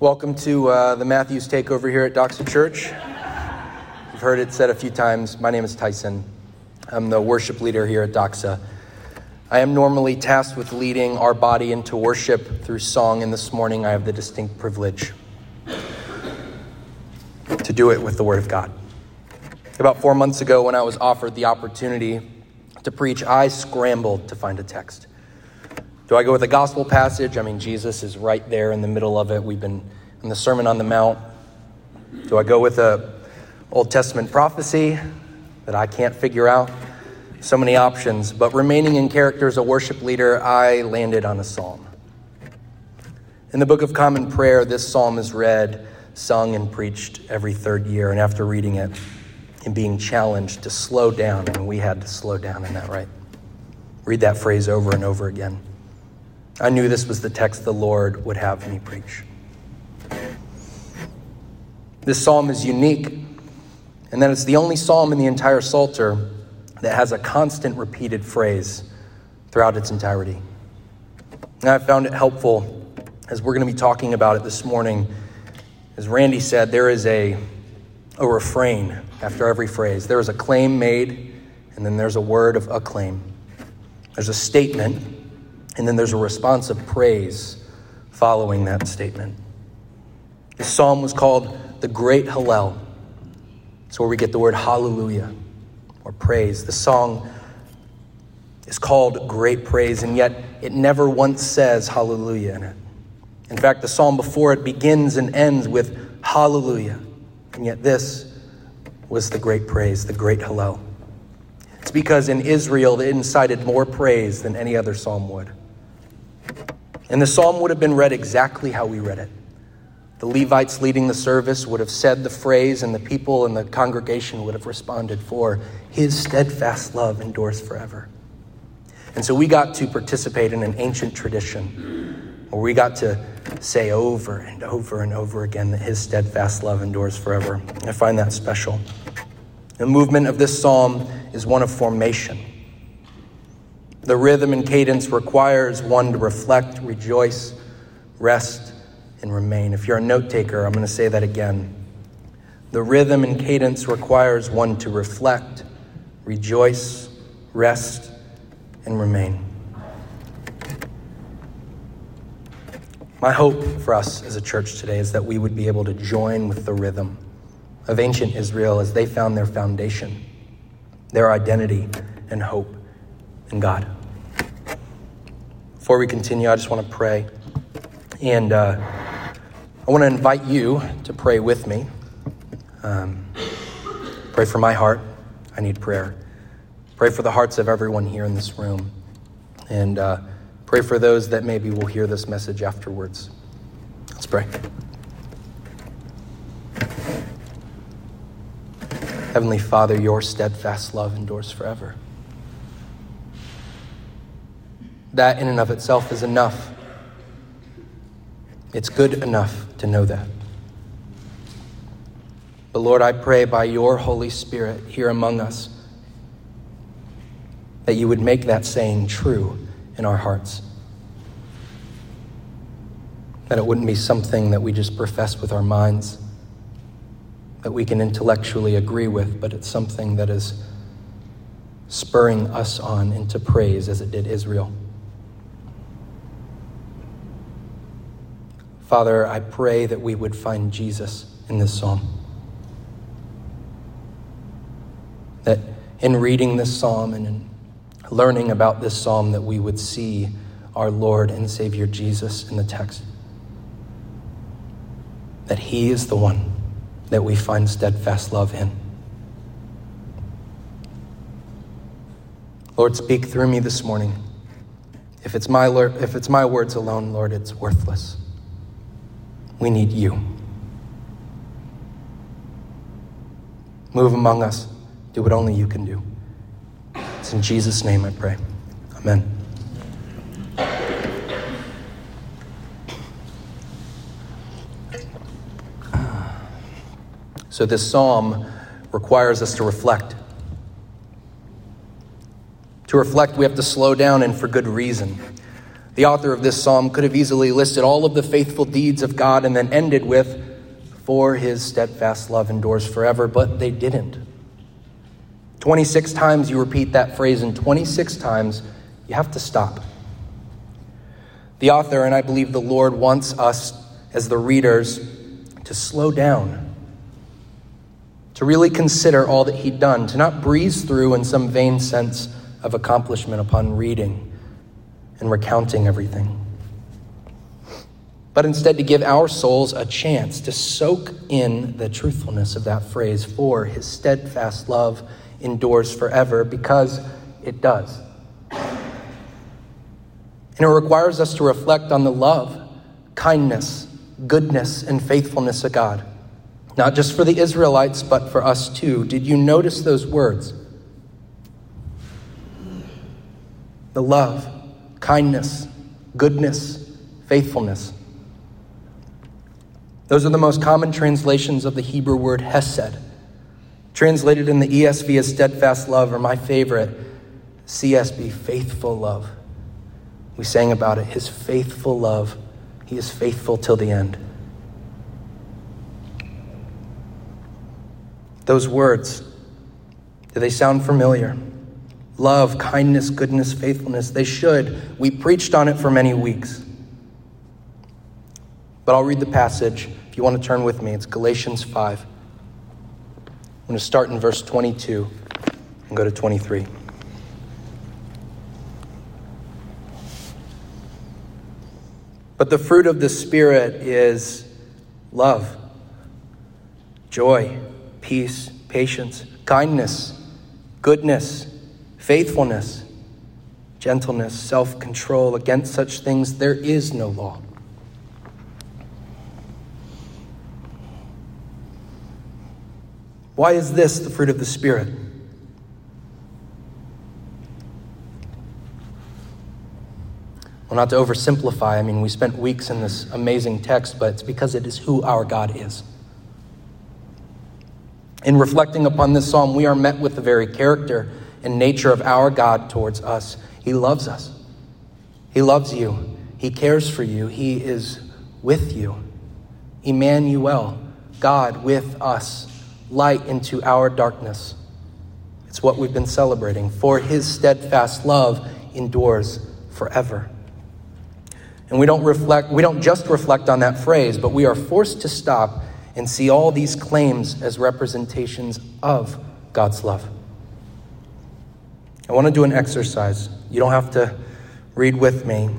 Welcome to uh, the Matthews Takeover here at Doxa Church. You've heard it said a few times. My name is Tyson. I'm the worship leader here at Doxa. I am normally tasked with leading our body into worship through song, and this morning I have the distinct privilege to do it with the Word of God. About four months ago, when I was offered the opportunity to preach, I scrambled to find a text. Do I go with a gospel passage? I mean, Jesus is right there in the middle of it. We've been in the Sermon on the Mount. Do I go with a Old Testament prophecy that I can't figure out? So many options. But remaining in character as a worship leader, I landed on a psalm. In the Book of Common Prayer, this psalm is read, sung, and preached every third year. And after reading it and being challenged to slow down, and we had to slow down in that, right? Read that phrase over and over again. I knew this was the text the Lord would have me preach. This psalm is unique, and that it's the only psalm in the entire Psalter that has a constant repeated phrase throughout its entirety. And I found it helpful as we're going to be talking about it this morning. As Randy said, there is a, a refrain after every phrase. There is a claim made, and then there's a word of acclaim. There's a statement, and then there's a response of praise following that statement. This psalm was called the Great Hallel. It's where we get the word hallelujah or praise. The song is called Great Praise, and yet it never once says hallelujah in it. In fact, the psalm before it begins and ends with hallelujah, and yet this was the great praise, the great hallel. It's because in Israel it incited more praise than any other psalm would. And the psalm would have been read exactly how we read it. The Levites leading the service would have said the phrase, and the people and the congregation would have responded, For his steadfast love endures forever. And so we got to participate in an ancient tradition where we got to say over and over and over again that his steadfast love endures forever. I find that special. The movement of this psalm is one of formation. The rhythm and cadence requires one to reflect, rejoice, rest, and remain. If you're a note taker, I'm going to say that again. The rhythm and cadence requires one to reflect, rejoice, rest, and remain. My hope for us as a church today is that we would be able to join with the rhythm of ancient Israel as they found their foundation, their identity, and hope in God. Before we continue, I just want to pray. And uh, I want to invite you to pray with me. Um, pray for my heart. I need prayer. Pray for the hearts of everyone here in this room. And uh, pray for those that maybe will hear this message afterwards. Let's pray. Heavenly Father, your steadfast love endures forever. That in and of itself is enough. It's good enough to know that. But Lord, I pray by your Holy Spirit here among us that you would make that saying true in our hearts. That it wouldn't be something that we just profess with our minds, that we can intellectually agree with, but it's something that is spurring us on into praise as it did Israel. Father, I pray that we would find Jesus in this psalm. That in reading this psalm and in learning about this psalm, that we would see our Lord and Savior Jesus in the text. That He is the one that we find steadfast love in. Lord, speak through me this morning. If it's my, if it's my words alone, Lord, it's worthless. We need you. Move among us. Do what only you can do. It's in Jesus' name I pray. Amen. So, this psalm requires us to reflect. To reflect, we have to slow down, and for good reason. The author of this psalm could have easily listed all of the faithful deeds of God and then ended with, For his steadfast love endures forever, but they didn't. 26 times you repeat that phrase, and 26 times you have to stop. The author, and I believe the Lord, wants us as the readers to slow down, to really consider all that He'd done, to not breeze through in some vain sense of accomplishment upon reading and recounting everything, but instead to give our souls a chance to soak in the truthfulness of that phrase, for His steadfast love endures forever, because it does. And it requires us to reflect on the love, kindness, goodness, and faithfulness of God. Not just for the Israelites, but for us too. Did you notice those words? The love, kindness, goodness, faithfulness. Those are the most common translations of the Hebrew word hesed. Translated in the ESV as steadfast love, or my favorite, CSB, faithful love. We sang about it, his faithful love. He is faithful till the end. Those words, do they sound familiar? Love, kindness, goodness, faithfulness. They should. We preached on it for many weeks. But I'll read the passage if you want to turn with me. It's Galatians 5. I'm going to start in verse 22 and go to 23. But the fruit of the Spirit is love, joy, peace, patience, kindness, goodness, faithfulness, gentleness, self control. Against such things there is no law. Why is this the fruit of the Spirit? Well, not to oversimplify, I mean, we spent weeks in this amazing text, but it's because it is who our God is. In reflecting upon this psalm, we are met with the very character and nature of our God towards us. He loves us, He loves you, He cares for you, He is with you. Emmanuel, God with us, light into our darkness. It's what we've been celebrating. For His steadfast love endures forever. And we don't reflect, we don't just reflect on that phrase, but we are forced to stop and see all these claims as representations of God's love. I want to do an exercise. You don't have to read with me,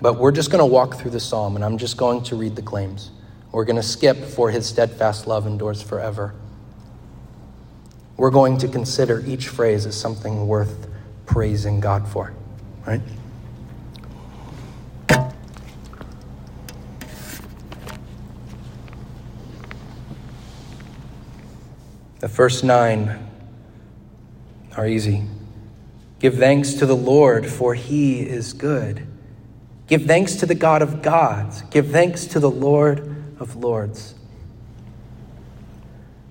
but we're just going to walk through the psalm and I'm just going to read the claims. We're going to skip, for his steadfast love endures forever. We're going to consider each phrase as something worth praising God for, right? The first nine are easy. Give thanks to the Lord, for he is good. Give thanks to the God of gods. Give thanks to the Lord of lords.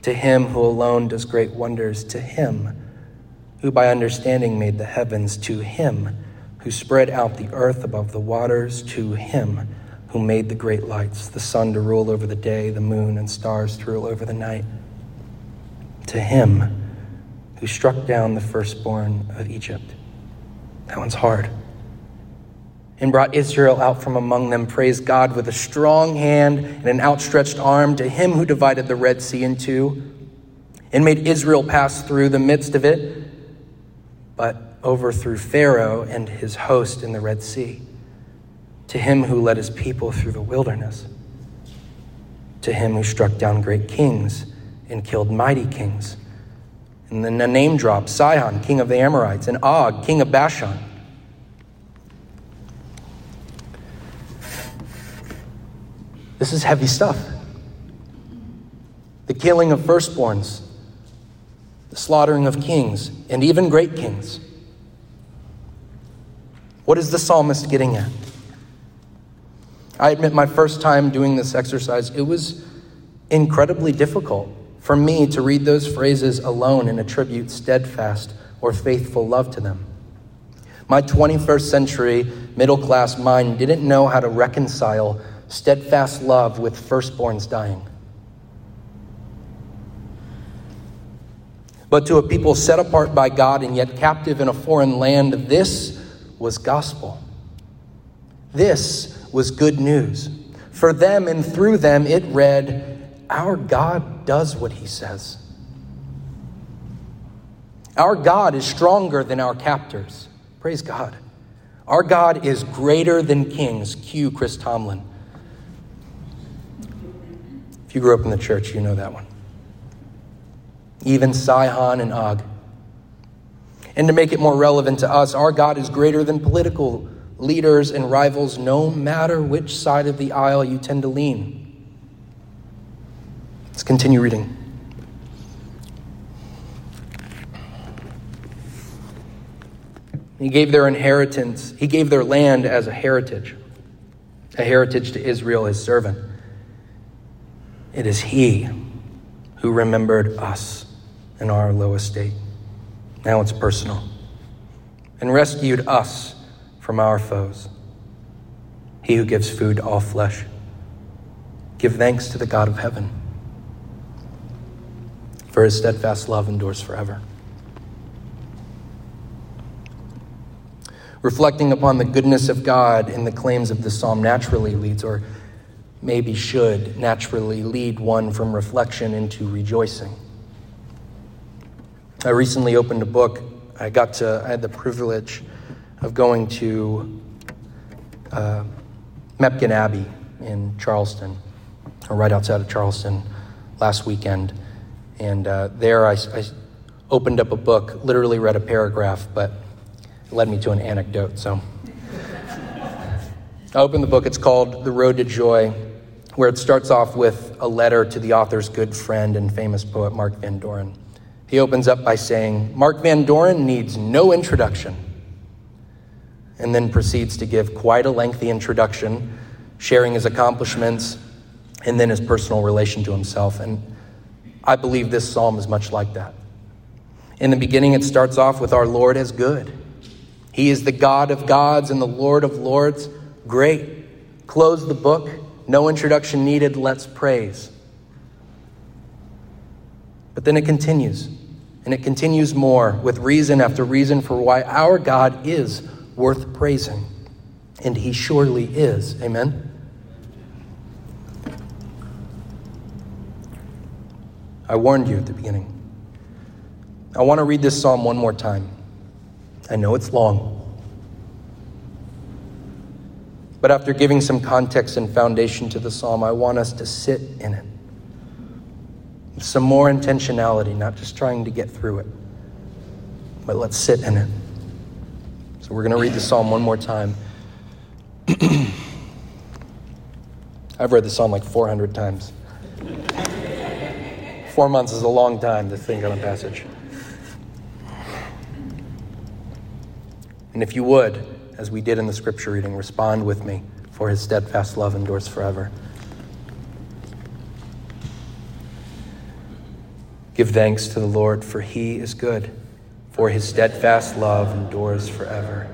To him who alone does great wonders, to him who by understanding made the heavens, to him who spread out the earth above the waters, to him who made the great lights, the sun to rule over the day, the moon and stars to rule over the night to him who struck down the firstborn of Egypt. That one's hard. And brought Israel out from among them. Praise God with a strong hand and an outstretched arm to him who divided the Red Sea in two and made Israel pass through the midst of it, but overthrew Pharaoh and his host in the Red Sea. To him who led his people through the wilderness. To him who struck down great kings and killed mighty kings. And then a name drop Sihon, king of the Amorites, and Og, king of Bashan. This is heavy stuff. The killing of firstborns, the slaughtering of kings, and even great kings. What is the psalmist getting at? I admit my first time doing this exercise, it was incredibly difficult for me to read those phrases alone and attribute steadfast or faithful love to them. My 21st century middle class mind didn't know how to reconcile steadfast love with firstborns dying. But to a people set apart by God and yet captive in a foreign land, this was gospel. This was good news. For them and through them, it read, Our God does what he says. Our God is stronger than our captors. Praise God. Our God is greater than kings. Cue Chris Tomlin. If you grew up in the church, you know that one even Sihon and Og. And to make it more relevant to us, our God is greater than political leaders and rivals, no matter which side of the aisle you tend to lean. Let's continue reading. He gave their inheritance, he gave their land as a heritage, a heritage to Israel, his servant. It is he who remembered us in our low estate. Now it's personal. And rescued us from our foes. He who gives food to all flesh. Give thanks to the God of heaven, for his steadfast love endures forever. Reflecting upon the goodness of God in the claims of the psalm naturally leads, or maybe should naturally lead one from reflection into rejoicing. I recently opened a book. I got to, I had the privilege of going to uh, Mepkin Abbey in Charleston, or right outside of Charleston, last weekend. And uh, there I, I opened up a book, literally read a paragraph, but it led me to an anecdote. So I opened the book. It's called The Road to Joy, where it starts off with a letter to the author's good friend and famous poet, Mark Van Doren. He opens up by saying, Mark Van Doren needs no introduction, and then proceeds to give quite a lengthy introduction, sharing his accomplishments and then his personal relation to himself. And I believe this psalm is much like that. In the beginning, it starts off with our Lord as good. He is the God of gods and the Lord of lords. Great. Close the book. No introduction needed. Let's praise. But then it continues. And it continues more with reason after reason for why our God is worth praising. And he surely is. Amen? I warned you at the beginning. I want to read this psalm one more time. I know it's long. But after giving some context and foundation to the psalm, I want us to sit in it with some more intentionality, not just trying to get through it, but let's sit in it. So we're going to read the psalm one more time. I've read the psalm like 400 times. Four months is a long time to think on a passage. And if you would, as we did in the scripture reading, respond with me, for his steadfast love endures forever. Give thanks to the Lord, for he is good, for his steadfast love endures forever.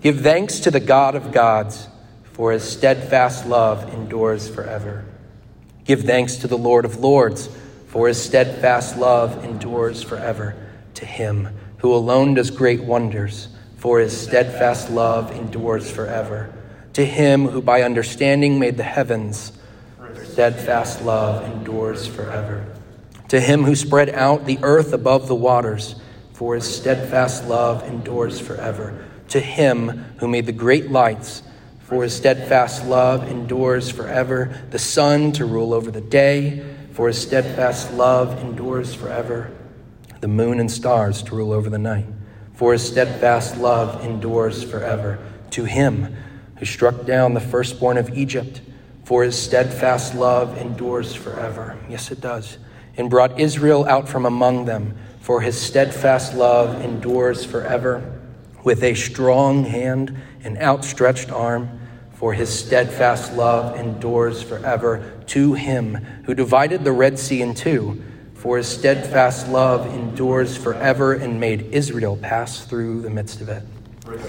Give thanks to the God of gods, for his steadfast love endures forever. Give thanks to the Lord of lords, for his steadfast love endures forever. To him who alone does great wonders, for his steadfast love endures forever. To him who by understanding made the heavens, steadfast love endures forever to him who spread out the earth above the waters, for his steadfast love endures forever. To him who made the great lights, for his steadfast love endures forever. The sun to rule over the day, for his steadfast love endures forever. The moon and stars to rule over the night, for his steadfast love endures forever. To him who struck down the firstborn of Egypt, for his steadfast love endures forever. Yes, it does and brought Israel out from among them, for his steadfast love endures forever. With a strong hand and outstretched arm, for his steadfast love endures forever. To him who divided the Red Sea in two, for his steadfast love endures forever and made Israel pass through the midst of it.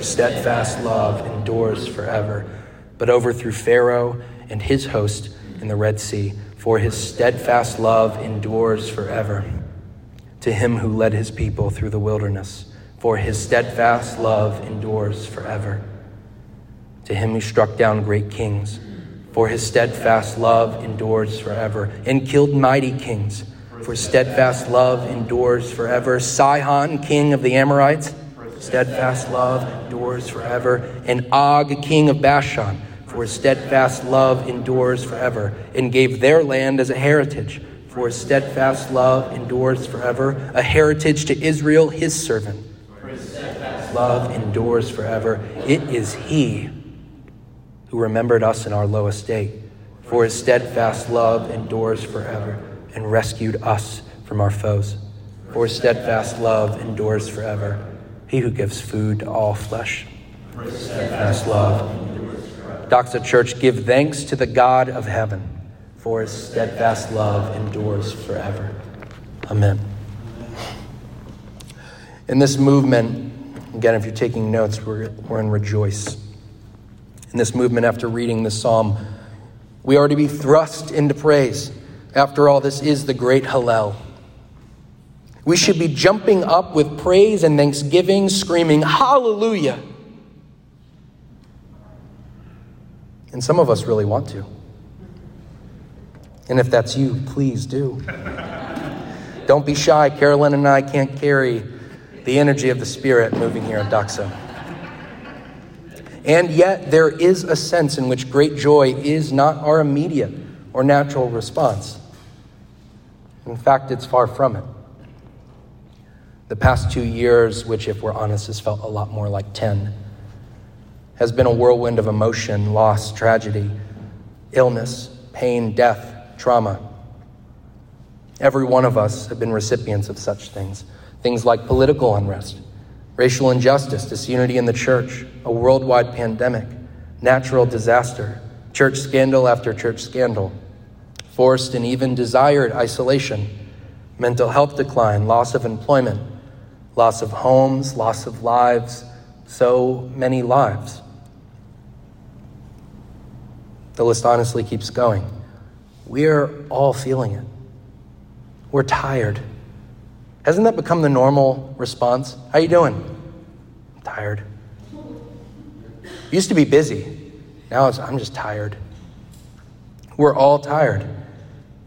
steadfast love endures forever, but overthrew Pharaoh and his host in the Red Sea, for his steadfast love endures forever. To him who led his people through the wilderness, for his steadfast love endures forever. To him who struck down great kings, for his steadfast love endures forever, and killed mighty kings, for steadfast love endures forever. Sihon, king of the Amorites, steadfast love endures forever. And Og, king of Bashan, for steadfast love endures forever, and gave their land as a heritage, for steadfast love endures forever, a heritage to Israel, his servant. Love endures forever. It is he who remembered us in our low estate, for his steadfast love endures forever, and rescued us from our foes. For his steadfast love endures forever he who gives food to all flesh. For his steadfast love. Doxa Church, give thanks to the God of heaven, for his steadfast love endures forever. Amen. In this movement, again, if you're taking notes, we're, we're in rejoice. In this movement, after reading this psalm, we are to be thrust into praise. After all, this is the great Hallel. We should be jumping up with praise and thanksgiving, screaming, Hallelujah! And some of us really want to. And if that's you, please do. Don't be shy. Carolyn and I can't carry the energy of the Spirit moving here at Doxa. And yet, there is a sense in which great joy is not our immediate or natural response. In fact, it's far from it. The past two years, which, if we're honest, has felt a lot more like 10, has been a whirlwind of emotion, loss, tragedy, illness, pain, death, trauma. Every one of us have been recipients of such things. Things like political unrest, racial injustice, disunity in the church, a worldwide pandemic, natural disaster, church scandal after church scandal, forced and even desired isolation, mental health decline, loss of employment loss of homes, loss of lives, so many lives. The list honestly keeps going. We're all feeling it. We're tired. Hasn't that become the normal response? How you doing? I'm tired. Used to be busy. Now I'm just tired. We're all tired.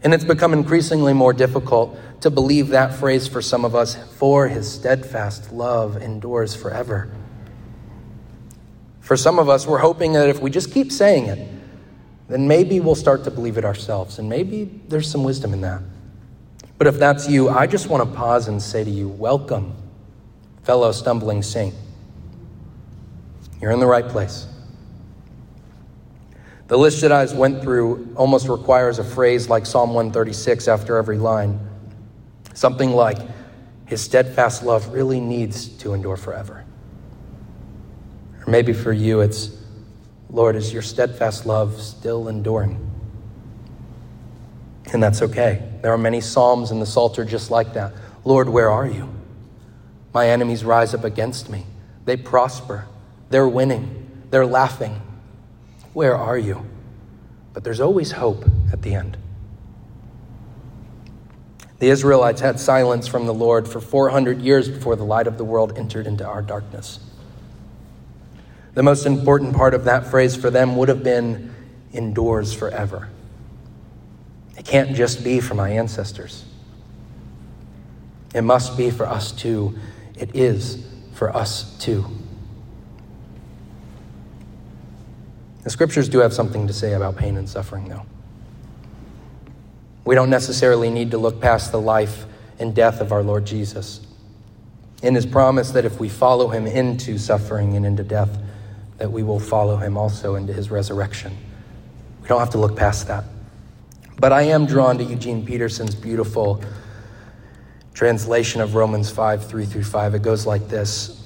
And it's become increasingly more difficult to believe that phrase for some of us, for his steadfast love endures forever. For some of us, we're hoping that if we just keep saying it, then maybe we'll start to believe it ourselves. And maybe there's some wisdom in that. But if that's you, I just want to pause and say to you, welcome, fellow stumbling saint. You're in the right place. The list that I went through almost requires a phrase like Psalm 136 after every line. Something like, His steadfast love really needs to endure forever. Or maybe for you, it's, Lord, is your steadfast love still enduring? And that's okay. There are many Psalms in the Psalter just like that. Lord, where are you? My enemies rise up against me. They prosper. They're winning. They're laughing. Where are you? But there's always hope at the end. The Israelites had silence from the Lord for 400 years before the light of the world entered into our darkness. The most important part of that phrase for them would have been endures forever. It can't just be for my ancestors. It must be for us too. It is for us too. The scriptures do have something to say about pain and suffering, though. We don't necessarily need to look past the life and death of our Lord Jesus. In his promise that if we follow him into suffering and into death, that we will follow him also into his resurrection. We don't have to look past that. But I am drawn to Eugene Peterson's beautiful translation of Romans 5 3 through 5. It goes like this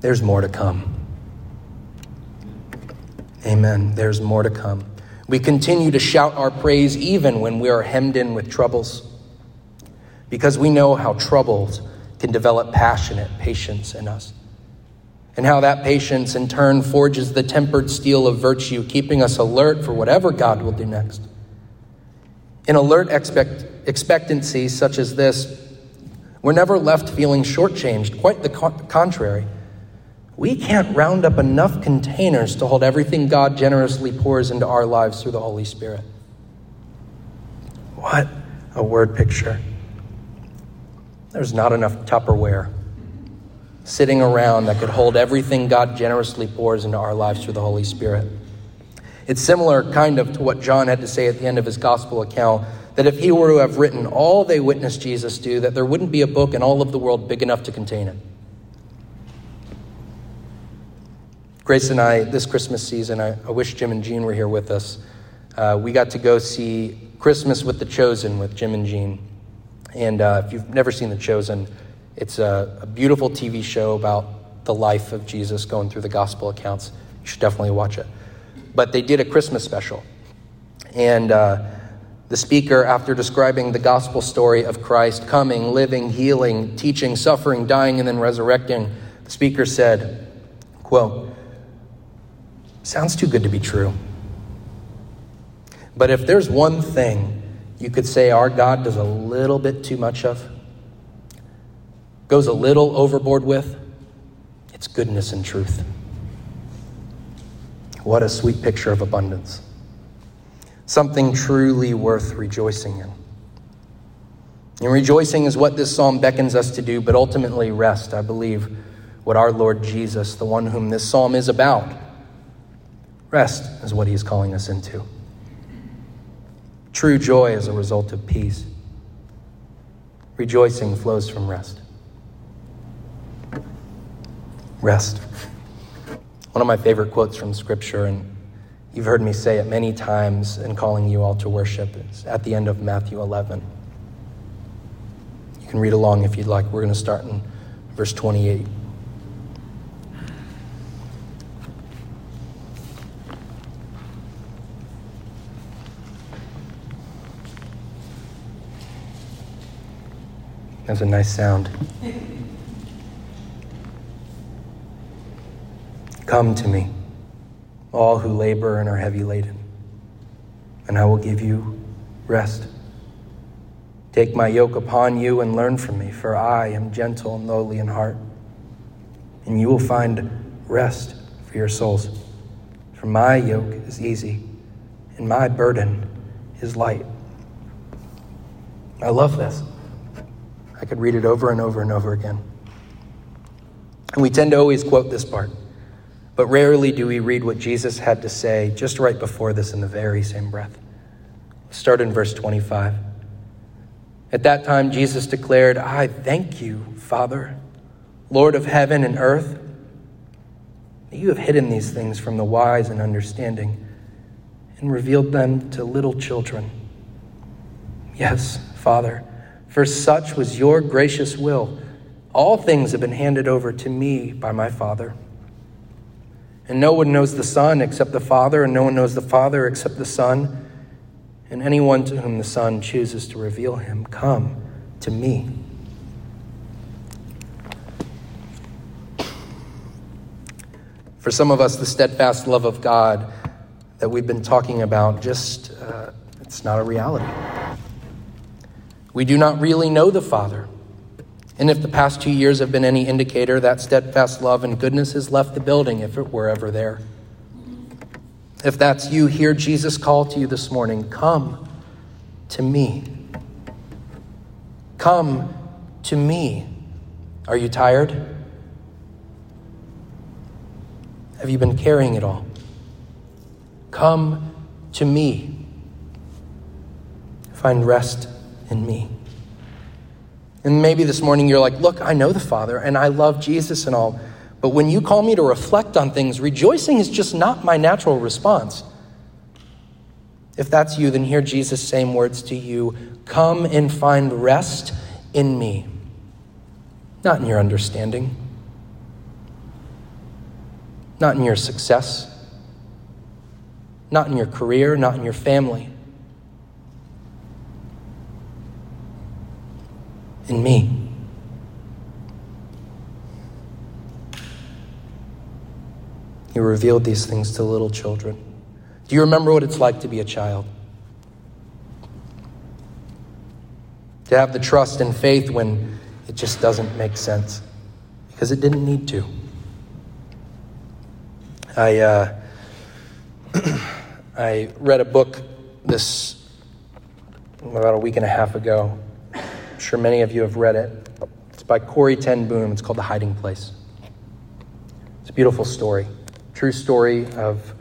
There's more to come. Amen. There's more to come. We continue to shout our praise even when we are hemmed in with troubles, because we know how troubles can develop passionate patience in us. and how that patience in turn forges the tempered steel of virtue, keeping us alert for whatever God will do next. In alert expect, expectancy such as this, we're never left feeling shortchanged, quite the contrary. We can't round up enough containers to hold everything God generously pours into our lives through the Holy Spirit. What a word picture. There's not enough Tupperware sitting around that could hold everything God generously pours into our lives through the Holy Spirit. It's similar, kind of, to what John had to say at the end of his gospel account that if he were to have written all they witnessed Jesus do, that there wouldn't be a book in all of the world big enough to contain it. Grace and I, this Christmas season, I, I wish Jim and Jean were here with us. Uh, we got to go see Christmas with the Chosen with Jim and Jean. And uh, if you've never seen The Chosen, it's a, a, beautiful TV show about the life of Jesus going through the gospel accounts. You should definitely watch it. But they did a Christmas special. And uh, the speaker, after describing the gospel story of Christ coming, living, healing, teaching, suffering, dying, and then resurrecting, the speaker said, quote, Sounds too good to be true. But if there's one thing you could say our God does a little bit too much of, goes a little overboard with, it's goodness and truth. What a sweet picture of abundance. Something truly worth rejoicing in. And rejoicing is what this psalm beckons us to do, but ultimately rest, I believe, what our Lord Jesus, the one whom this psalm is about, Rest is what he is calling us into. True joy is a result of peace. Rejoicing flows from rest. Rest. One of my favorite quotes from Scripture, and you've heard me say it many times in calling you all to worship, is at the end of Matthew 11. You can read along if you'd like. We're going to start in verse 28. That's a nice sound. Come to me, all who labor and are heavy laden, and I will give you rest. Take my yoke upon you and learn from me, for I am gentle and lowly in heart, and you will find rest for your souls. For my yoke is easy, and my burden is light. I love this. I could read it over and over and over again. And we tend to always quote this part, but rarely do we read what Jesus had to say just right before this in the very same breath. start in verse 25. At that time, Jesus declared, I thank you, Father, Lord of heaven and earth, that you have hidden these things from the wise and understanding and revealed them to little children. Yes, Father for such was your gracious will. All things have been handed over to me by my Father. And no one knows the Son except the Father, and no one knows the Father except the Son, and anyone to whom the Son chooses to reveal him. Come to me. For some of us, the steadfast love of God that we've been talking about just, uh, it's not a reality. We do not really know the Father. And if the past two years have been any indicator, that steadfast love and goodness has left the building if it were ever there. If that's you, hear Jesus call to you this morning come to me. Come to me. Are you tired? Have you been carrying it all? Come to me. Find rest in me. And maybe this morning you're like, look, I know the Father and I love Jesus and all, but when you call me to reflect on things, rejoicing is just not my natural response. If that's you, then hear Jesus' same words to you. Come and find rest in me, not in your understanding, not in your success, not in your career, not in your family in me. He revealed these things to little children. Do you remember what it's like to be a child? To have the trust and faith when it just doesn't make sense because it didn't need to. I, uh, I read a book this about a week and a half ago. Sure many of you have read it. It's by Corrie Ten Boom. It's called The Hiding Place. It's a beautiful story, true story of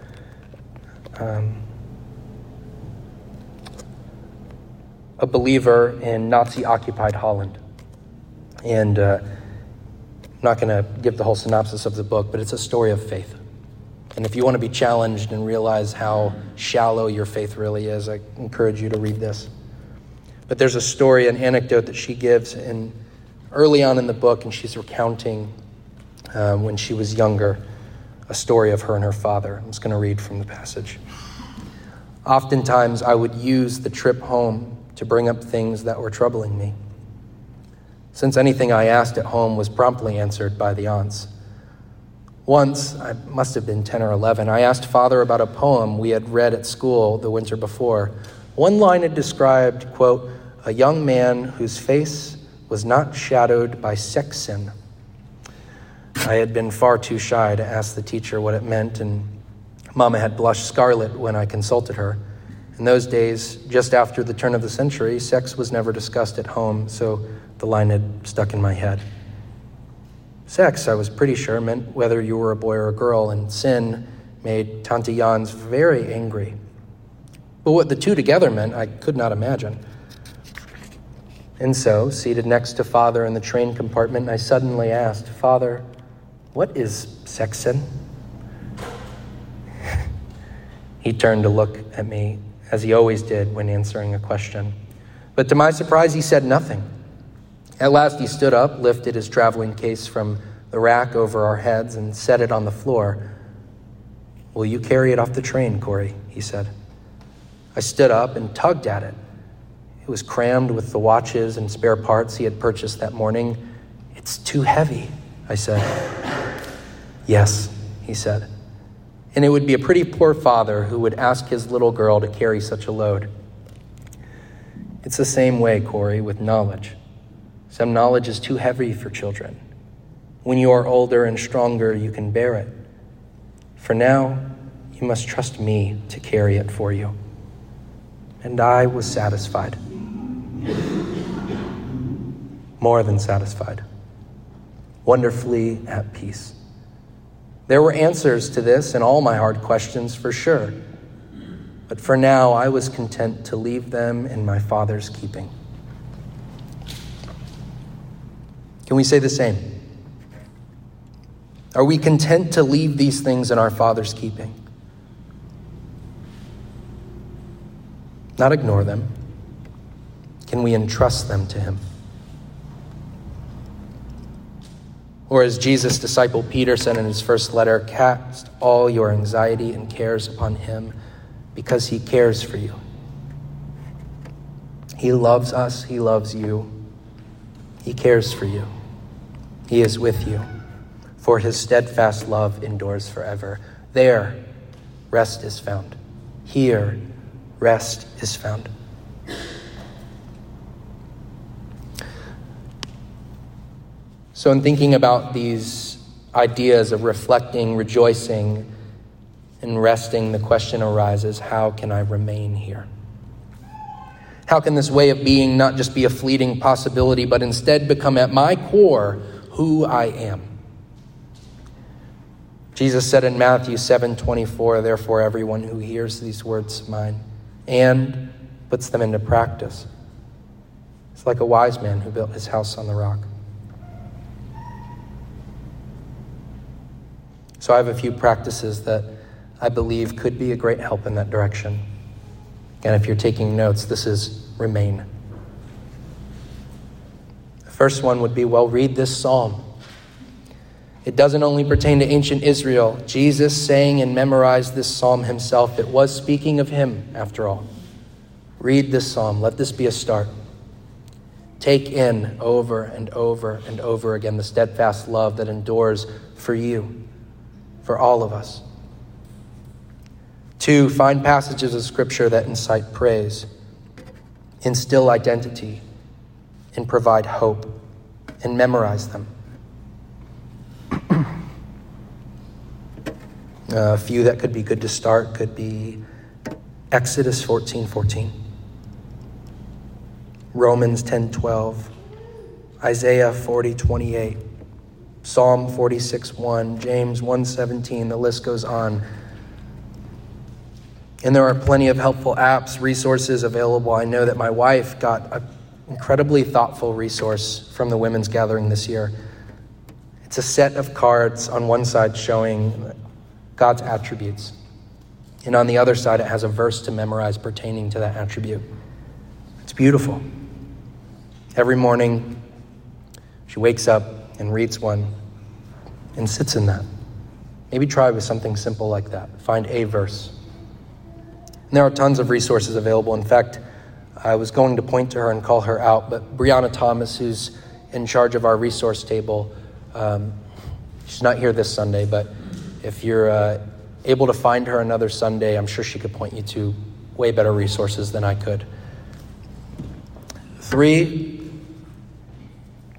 um, a believer in Nazi occupied Holland. And uh, I'm not going to give the whole synopsis of the book, but it's a story of faith. And if you want to be challenged and realize how shallow your faith really is, I encourage you to read this. But there's a story, an anecdote that she gives in, early on in the book, and she's recounting um, when she was younger a story of her and her father. I'm just going to read from the passage. Oftentimes, I would use the trip home to bring up things that were troubling me. Since anything I asked at home was promptly answered by the aunts. Once, I must have been 10 or 11, I asked father about a poem we had read at school the winter before. One line had described, quote, a young man whose face was not shadowed by sex sin. I had been far too shy to ask the teacher what it meant, and Mama had blushed scarlet when I consulted her. In those days, just after the turn of the century, sex was never discussed at home, so the line had stuck in my head. Sex, I was pretty sure, meant whether you were a boy or a girl, and sin made Tante Jans very angry. But what the two together meant, I could not imagine. And so, seated next to Father in the train compartment, I suddenly asked, Father, what is sex sin? he turned to look at me as he always did when answering a question. But to my surprise, he said nothing. At last, he stood up, lifted his traveling case from the rack over our heads, and set it on the floor. Will you carry it off the train, Corrie? he said. I stood up and tugged at it. It was crammed with the watches and spare parts he had purchased that morning. It's too heavy, I said. Yes, he said and it would be a pretty poor father who would ask his little girl to carry such a load. It's the same way, Corrie, with knowledge. Some knowledge is too heavy for children. When you are older and stronger, you can bear it. For now, you must trust me to carry it for you. And I was satisfied. More than satisfied. Wonderfully at peace. There were answers to this and all my hard questions for sure. But for now, I was content to leave them in my Father's keeping. Can we say the same? Are we content to leave these things in our Father's keeping? Not ignore them. Can we entrust them to Him? Or as Jesus' disciple Peter said in his first letter, cast all your anxiety and cares upon him because he cares for you. He loves us, he loves you, he cares for you, he is with you. For his steadfast love endures forever. There, rest is found. Here, rest is found. So, in thinking about these ideas of reflecting, rejoicing, and resting, the question arises how can I remain here? How can this way of being not just be a fleeting possibility, but instead become at my core who I am? Jesus said in Matthew 7 24, Therefore, everyone who hears these words of mine and puts them into practice It's like a wise man who built his house on the rock. So I have a few practices that I believe could be a great help in that direction. And if you're taking notes, this is remain. The first one would be well, read this psalm. It doesn't only pertain to ancient Israel. Jesus sang and memorized this psalm himself. It was speaking of him, after all. Read this psalm. Let this be a start. Take in over and over and over again the steadfast love that endures for you for all of us. Two, find passages of Scripture that incite praise, instill identity, and provide hope, and memorize them. A few that could be good to start could be Exodus 14 14, Romans 10 12, Isaiah 40 28, Psalm 46 1, James 1 17, the list goes on. And there are plenty of helpful apps, resources available. I know that my wife got an incredibly thoughtful resource from the women's gathering this year. It's a set of cards on one side showing God's attributes. And on the other side, it has a verse to memorize pertaining to that attribute. It's beautiful. Every morning, she wakes up and reads one and sits in that. Maybe try with something simple like that. Find a verse and there are tons of resources available. In fact, I was going to point to her and call her out, but Brianna Thomas, who's in charge of our resource table, um, she's not here this Sunday, but if you're uh, able to find her another Sunday, I'm sure she could point you to way better resources than I could. Three,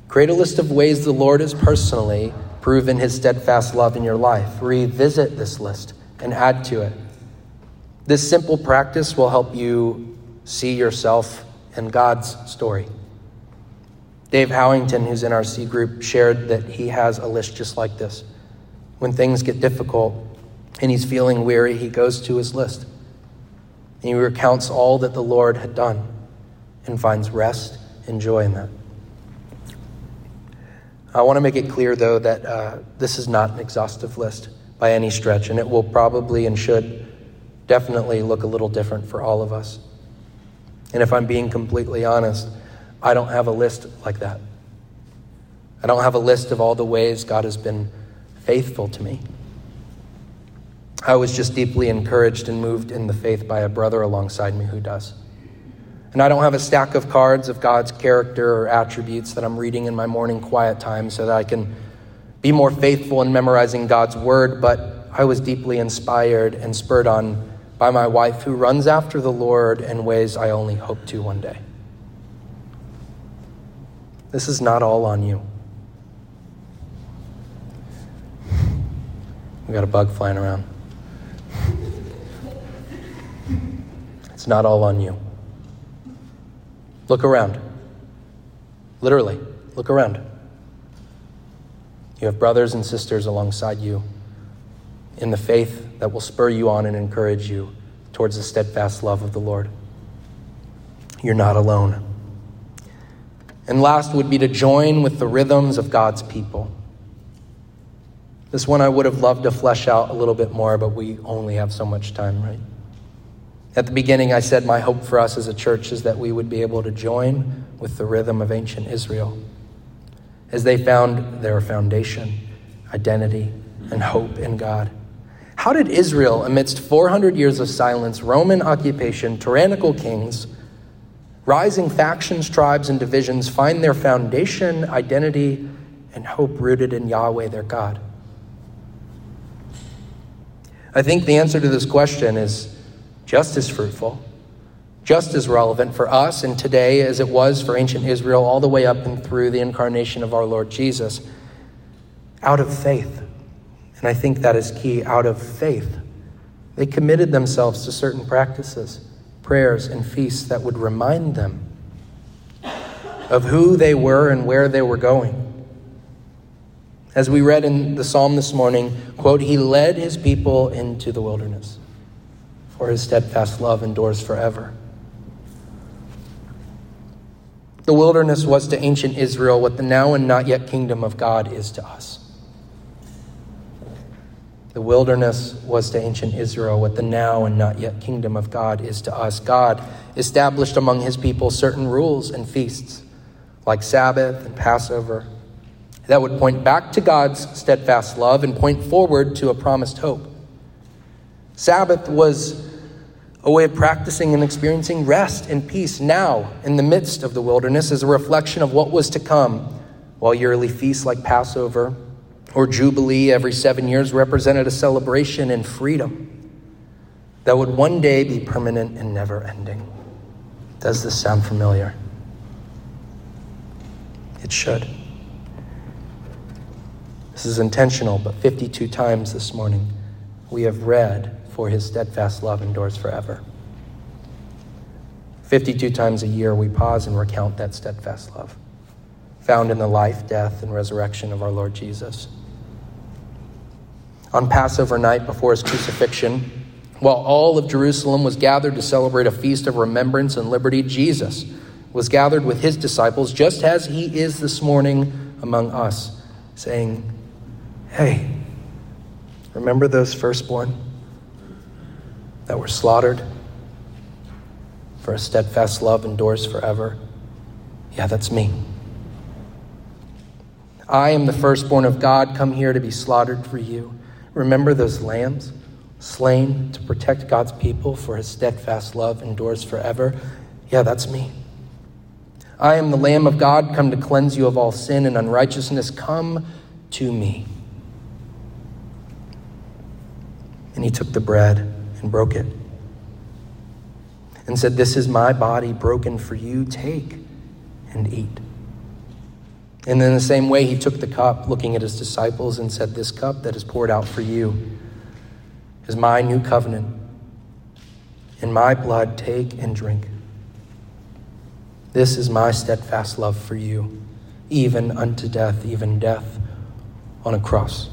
create a list of ways the Lord has personally proven his steadfast love in your life. Revisit this list and add to it. This simple practice will help you see yourself in God's story. Dave Howington, who's in our C group, shared that he has a list just like this. When things get difficult and he's feeling weary, he goes to his list and he recounts all that the Lord had done and finds rest and joy in that. I want to make it clear, though, that uh, this is not an exhaustive list by any stretch, and it will probably and should definitely look a little different for all of us. And if I'm being completely honest, I don't have a list like that. I don't have a list of all the ways God has been faithful to me. I was just deeply encouraged and moved in the faith by a brother alongside me who does. And I don't have a stack of cards of God's character or attributes that I'm reading in my morning quiet time so that I can be more faithful in memorizing God's word, but I was deeply inspired and spurred on by my wife who runs after the Lord in ways I only hope to one day. This is not all on you. We got a bug flying around. It's not all on you. Look around. Literally, look around. You have brothers and sisters alongside you in the faith that will spur you on and encourage you towards the steadfast love of the Lord. You're not alone. And last would be to join with the rhythms of God's people. This one I would have loved to flesh out a little bit more, but we only have so much time, right? At the beginning, I said my hope for us as a church is that we would be able to join with the rhythm of ancient Israel as they found their foundation, identity, and hope in God. How did Israel, amidst 400 years of silence, Roman occupation, tyrannical kings, rising factions, tribes, and divisions, find their foundation, identity, and hope rooted in Yahweh, their God? I think the answer to this question is just as fruitful, just as relevant for us and today as it was for ancient Israel, all the way up and through the incarnation of our Lord Jesus, out of faith. And I think that is key out of faith. They committed themselves to certain practices, prayers, and feasts that would remind them of who they were and where they were going. As we read in the psalm this morning, quote, He led His people into the wilderness, for His steadfast love endures forever. The wilderness was to ancient Israel what the now and not yet kingdom of God is to us. The wilderness was to ancient Israel what the now and not yet kingdom of God is to us. God established among his people certain rules and feasts, like Sabbath and Passover, that would point back to God's steadfast love and point forward to a promised hope. Sabbath was a way of practicing and experiencing rest and peace now in the midst of the wilderness as a reflection of what was to come, while yearly feasts like Passover or Jubilee every seven years represented a celebration in freedom. that would one day be permanent and never ending. Does this sound familiar? It should. This is intentional, but 52 times this morning we have read, For his steadfast love endures forever. 52 times a year we pause and recount that steadfast love found in the life, death, and resurrection of our Lord Jesus. On Passover night before his crucifixion, while all of Jerusalem was gathered to celebrate a feast of remembrance and liberty, Jesus was gathered with his disciples just as he is this morning among us, saying, Hey, remember those firstborn that were slaughtered? For a steadfast love endures forever. Yeah, that's me. I am the firstborn of God, come here to be slaughtered for you. Remember those lambs slain to protect God's people, for his steadfast love endures forever. Yeah, that's me. I am the Lamb of God, come to cleanse you of all sin and unrighteousness. Come to me. And he took the bread and broke it and said, This is my body broken for you. Take and eat. And in the same way, he took the cup, looking at his disciples, and said, This cup that is poured out for you is my new covenant. In my blood, take and drink. This is my steadfast love for you, even unto death, even death on a cross.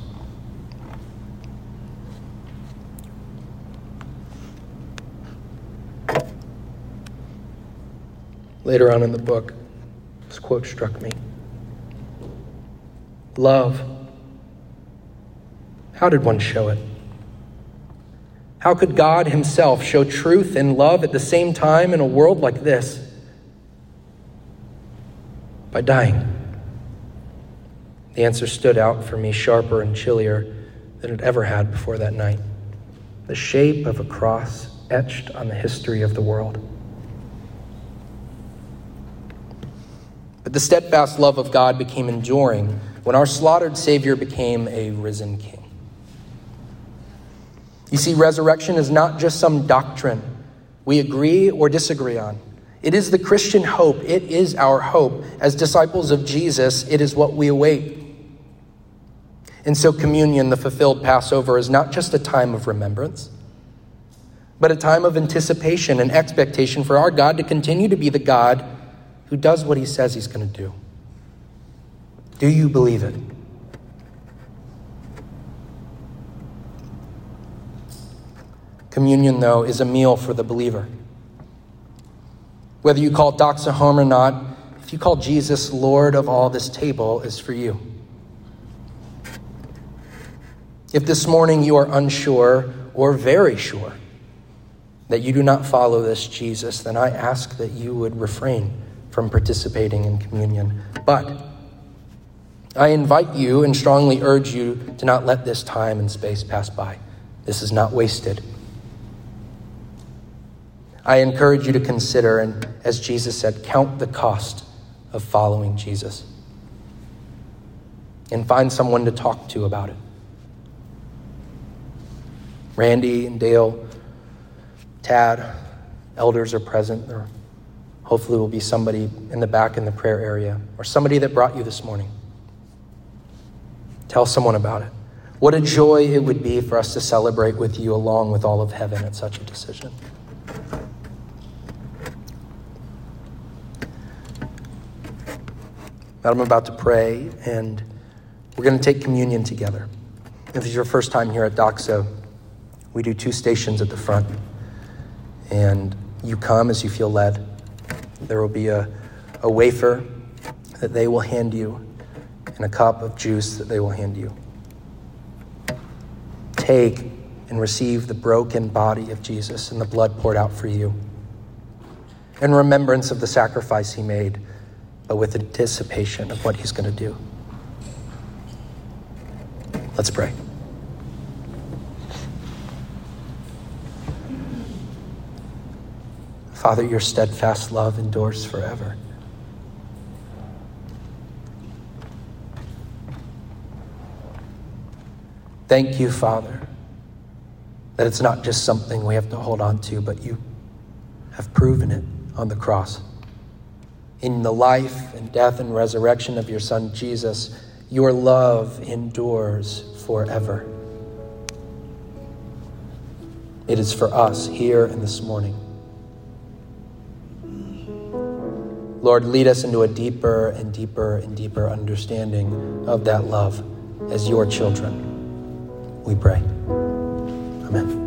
Later on in the book, this quote struck me Love. How did one show it? How could God Himself show truth and love at the same time in a world like this? By dying. The answer stood out for me sharper and chillier than it ever had before that night. The shape of a cross etched on the history of the world. But the steadfast love of God became enduring when our slaughtered Savior became a risen King. You see, resurrection is not just some doctrine we agree or disagree on. It is the Christian hope. It is our hope. As disciples of Jesus, it is what we await. And so, communion, the fulfilled Passover, is not just a time of remembrance, but a time of anticipation and expectation for our God to continue to be the God who does what he says he's going to do. Do you believe it? Communion, though, is a meal for the believer. Whether you call doxa home or not, if you call Jesus Lord of all, this table is for you. If this morning you are unsure or very sure that you do not follow this Jesus, then I ask that you would refrain from participating in communion. But I invite you and strongly urge you to not let this time and space pass by. This is not wasted. I encourage you to consider, and as Jesus said, count the cost of following Jesus. And find someone to talk to about it. Randy and Dale, Tad, elders are present. There hopefully will be somebody in the back in the prayer area or somebody that brought you this morning. Tell someone about it. What a joy it would be for us to celebrate with you along with all of heaven at such a decision. I'm about to pray, and we're going to take communion together. If this is your first time here at Doxa, we do two stations at the front. And you come as you feel led. There will be a, a wafer that they will hand you and a cup of juice that they will hand you. Take and receive the broken body of Jesus and the blood poured out for you. In remembrance of the sacrifice he made but with anticipation of what he's going to do. Let's pray. Father, your steadfast love endures forever. Thank you, Father, That it's not just something we have to hold on to, but you have proven it on the cross. In the life and death and resurrection of your Son Jesus, your love endures forever. It is for us here and this morning. Lord, lead us into a deeper and deeper and deeper understanding of that love as your children. We pray. Amen.